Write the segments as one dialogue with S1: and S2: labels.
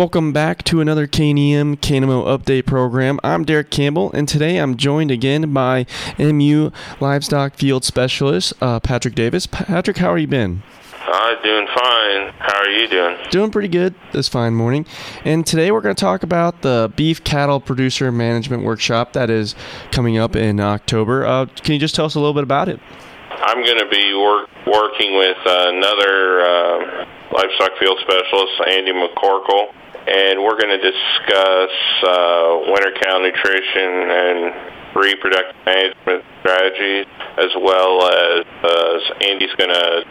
S1: Welcome back to another KNEM KNMO update program. I'm Derek Campbell, and today I'm joined again by MU Livestock Field Specialist uh, Patrick Davis. Patrick, how are you been?
S2: I'm doing fine. How are you doing?
S1: Doing pretty good this fine morning. And today we're going to talk about the Beef Cattle Producer Management Workshop that is coming up in October. Uh, can you just tell us a little bit about it?
S2: I'm going to be work, working with another uh, livestock field specialist, Andy McCorkle, and we're going to discuss uh, winter cow nutrition and reproductive management strategies, as well as uh, Andy's going to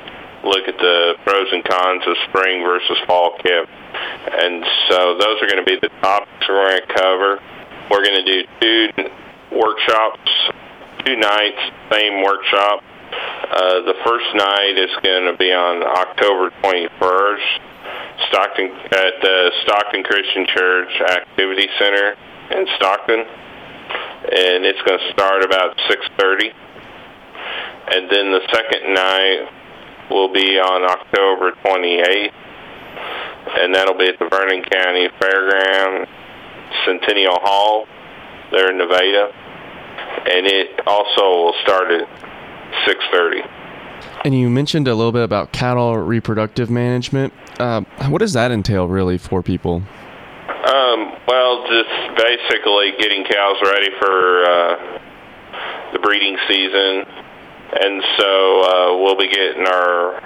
S2: look at the pros and cons of spring versus fall calf. And so those are going to be the topics we're going to cover. We're going to do two workshops, two nights, same workshop. Uh, the first night is going to be on October 21st Stockton at the Stockton Christian Church Activity Center in Stockton, and it's going to start about 6:30. And then the second night will be on October 28th, and that'll be at the Vernon County Fairground Centennial Hall there in Nevada, and it also will start at 6:30.
S1: And you mentioned a little bit about cattle reproductive management. Uh, what does that entail, really, for people?
S2: Um, well, just basically getting cows ready for uh, the breeding season, and so uh, we'll be getting our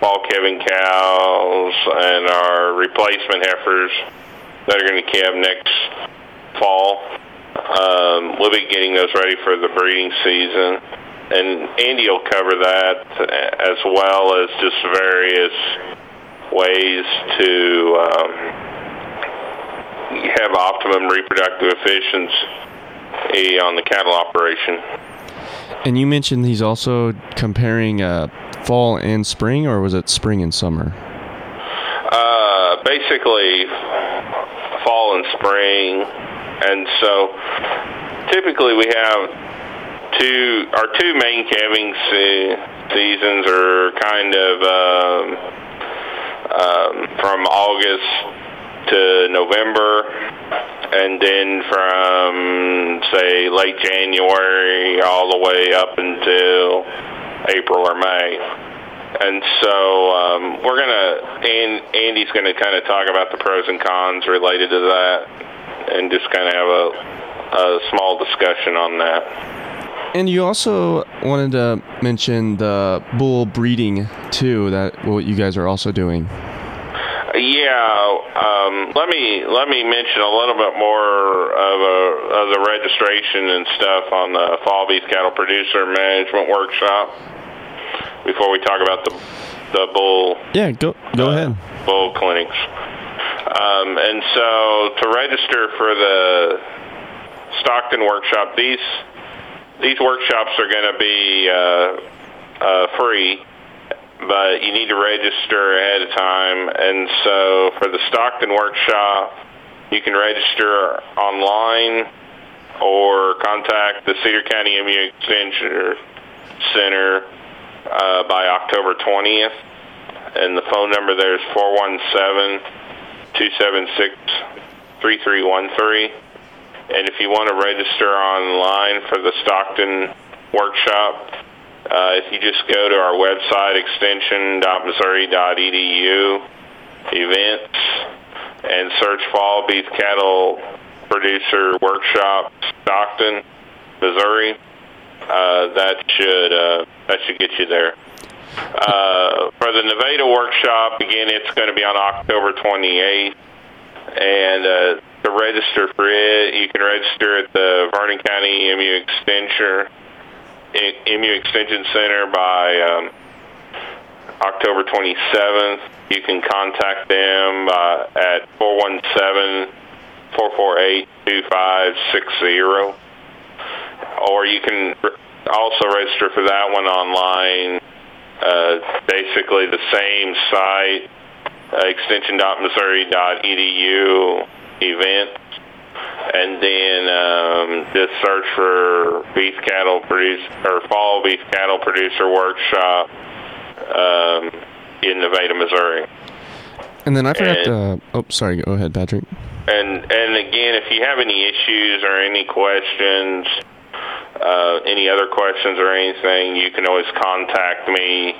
S2: fall calving cows and our replacement heifers that are going to calve next fall. Um, we'll be getting those ready for the breeding season and Andy will cover that as well as just various ways to um, have optimum reproductive efficiency on the cattle operation.
S1: And you mentioned he's also comparing uh, fall and spring, or was it spring and summer?
S2: Uh, basically, fall and spring. And so typically we have two our two main calving se- seasons are kind of um, um, from August to November, and then from say late January all the way up until April or May. And so um, we're gonna, and Andy's gonna kind of talk about the pros and cons related to that, and just kind of have a, a small discussion on that.
S1: And you also wanted to mention the bull breeding too. That what you guys are also doing.
S2: Yeah, um, let me let me mention a little bit more of, a, of the registration and stuff on the Fall Beef Cattle Producer Management Workshop before we talk about the the bull.
S1: Yeah, go go uh, ahead.
S2: Bull clinics. Um, and so to register for the Stockton workshop, these these workshops are going to be uh, uh, free, but you need to register ahead of time. And so for the Stockton workshop, you can register online or contact the Cedar County MU Extension Center uh, by October 20th. And the phone number there is 417 276 3313. And if you want to register online for the Stockton workshop, uh, if you just go to our website, extension.missouri.edu, events, and search Fall Beef Cattle Producer Workshop, Stockton, Missouri, uh, that should uh, that should get you there. Uh, for the Nevada workshop, again, it's going to be on October 28th, and uh, to register for it, you can register at the Vernon County MU Extension MU Extension Center by um, October 27th. You can contact them uh, at 417-448-2560. Or you can also register for that one online. Uh, basically the same site, uh, extension.missouri.edu event, and then um, just search for beef cattle produce or fall beef cattle producer workshop um, in Nevada, Missouri.
S1: And then I forgot and, to. Oh, sorry. Go ahead, Patrick.
S2: And and again, if you have any issues or any questions, uh, any other questions or anything, you can always contact me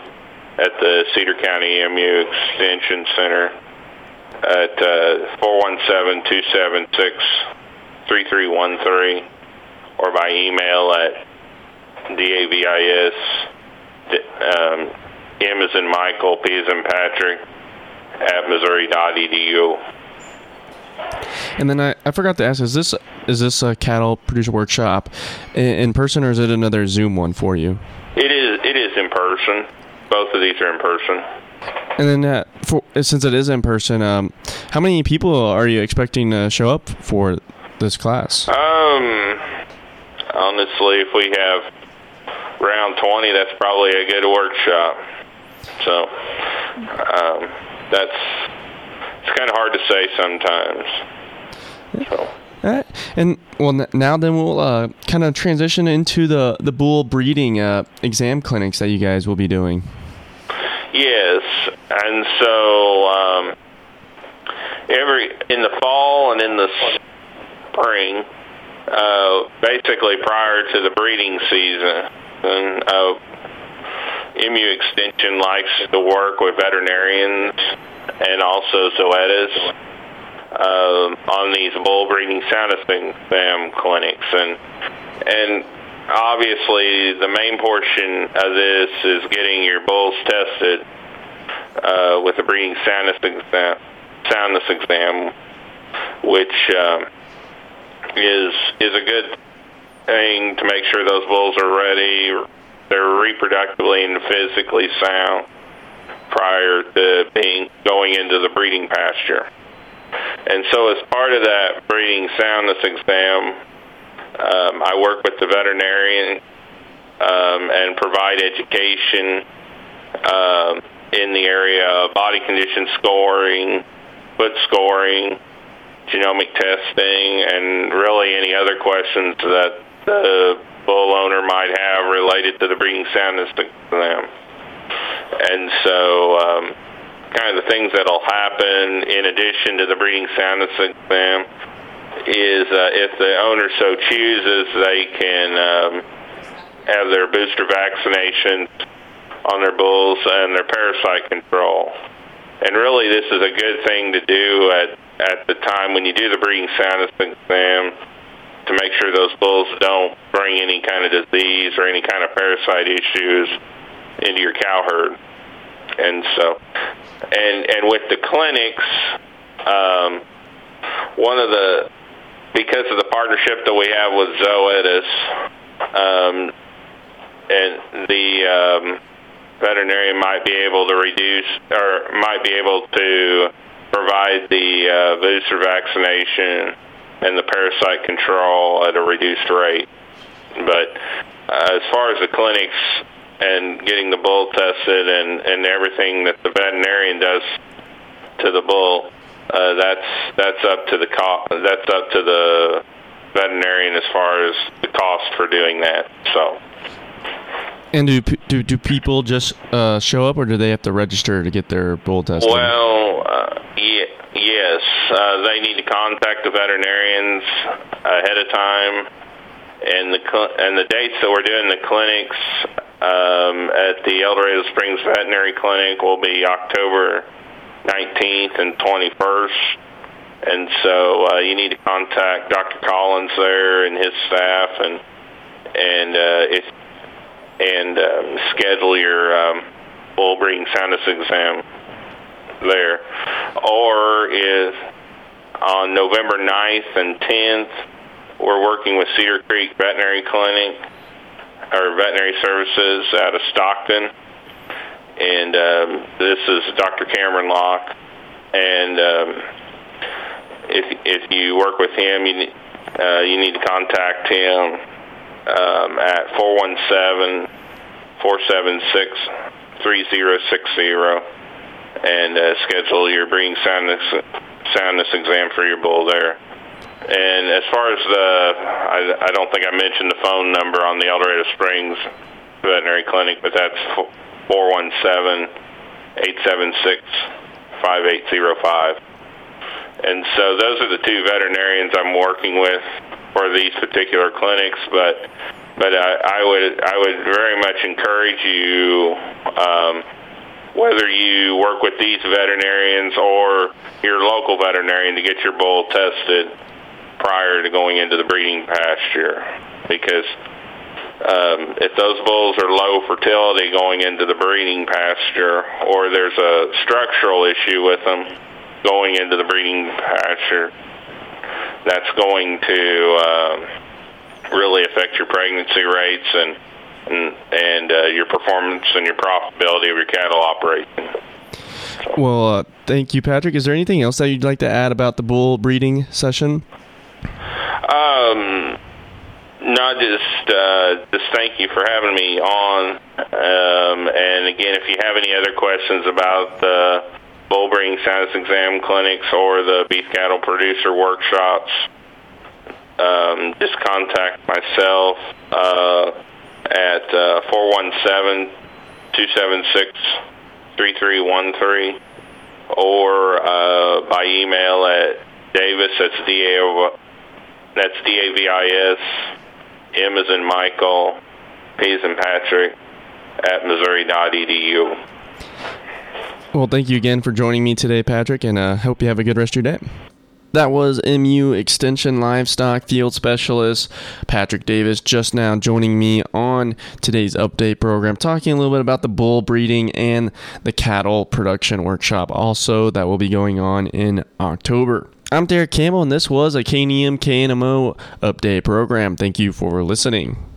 S2: at the Cedar County MU Extension Center at uh, 417-276-3313 or by email at davis um, M as in Michael, P as in Patrick at Missouri.edu.
S1: And then I, I forgot to ask: Is this is this a cattle producer workshop in, in person, or is it another Zoom one for you?
S2: It is. It is in person. Both of these are in person.
S1: And then, uh, for, since it is in person, um, how many people are you expecting to show up for this class?
S2: Um, honestly, if we have around 20, that's probably a good workshop. So, um, that's it's kind of hard to say sometimes. So.
S1: All right. And well, now then we'll uh, kind of transition into the the bull breeding uh, exam clinics that you guys will be doing.
S2: Yes, and so um, every in the fall and in the spring, uh, basically prior to the breeding season, and uh, MU Extension likes to work with veterinarians and also Zoetis uh, on these bull breeding sound exam clinics, and and obviously the main portion of this is getting your bulls tested uh, with a breeding soundness exam, soundness exam, which um, is is a good thing to make sure those bulls are ready, they're reproductively and physically sound prior to being going into the breeding pasture. And so, as part of that breeding soundness exam, um, I work with the veterinarian um, and provide education um, in the area of body condition scoring, foot scoring, genomic testing, and really any other questions that the bull owner might have related to the breeding soundness exam. And so, um, kind of the things that'll happen in addition to the breeding soundness exam is uh, if the owner so chooses, they can um, have their booster vaccinations on their bulls and their parasite control. And really, this is a good thing to do at at the time when you do the breeding soundness exam to make sure those bulls don't bring any kind of disease or any kind of parasite issues into your cow herd. And so, and and with the clinics, um, one of the because of the partnership that we have with Zoetis, um, and the um, veterinarian might be able to reduce or might be able to provide the uh, booster vaccination and the parasite control at a reduced rate. But uh, as far as the clinics and getting the bull tested and, and everything that the veterinarian does to the bull, uh, that's that's up to the co- that's up to the veterinarian as far as the cost for doing that. So.
S1: And do do, do people just uh, show up, or do they have to register to get their bull tested?
S2: Well, uh, yeah, yes, uh, they need to contact the veterinarians ahead of time, and the cl- and the dates that we're doing the clinics um, at the El Dorado Springs Veterinary Clinic will be October 19th and 21st. And so uh, you need to contact Dr. Collins there and his staff, and and uh, if and um, schedule your um, breeding soundness exam there. Or is on November 9th and 10th, we're working with Cedar Creek Veterinary Clinic or Veterinary Services out of Stockton. And um, this is Dr. Cameron Locke. And um, if, if you work with him, you, uh, you need to contact him um, at 417-476-3060 and uh, schedule your breeding soundness, soundness exam for your bull there. And as far as the, I, I don't think I mentioned the phone number on the El Dorado Springs Veterinary Clinic, but that's 417 876 5805. And so those are the two veterinarians I'm working with for these particular clinics, but but I, I would I would very much encourage you, um, whether you work with these veterinarians or your local veterinarian, to get your bull tested prior to going into the breeding pasture, because um, if those bulls are low fertility going into the breeding pasture, or there's a structural issue with them going into the breeding pasture, that's going to um, really affect your pregnancy rates and and, and uh, your performance and your profitability of your cattle operation.
S1: Well, uh, thank you, Patrick. Is there anything else that you'd like to add about the bull breeding session?
S2: Um, not just uh, just thank you for having me on. Um, and again, if you have any other questions about the bull breeding soundness exam clinics or the beef cattle producer workshops, um, just contact myself uh, at uh, 417 276 3313 or uh, by email at Davis, that's D-A- that's D-A-V-I-S, M as in Michael, P as in Patrick, at Missouri.edu.
S1: Well, thank you again for joining me today, Patrick, and uh, hope you have a good rest of your day. That was MU Extension Livestock Field Specialist Patrick Davis just now joining me on today's update program, talking a little bit about the bull breeding and the cattle production workshop also that will be going on in October. I'm Derek Campbell, and this was a KNEM KNMO update program. Thank you for listening.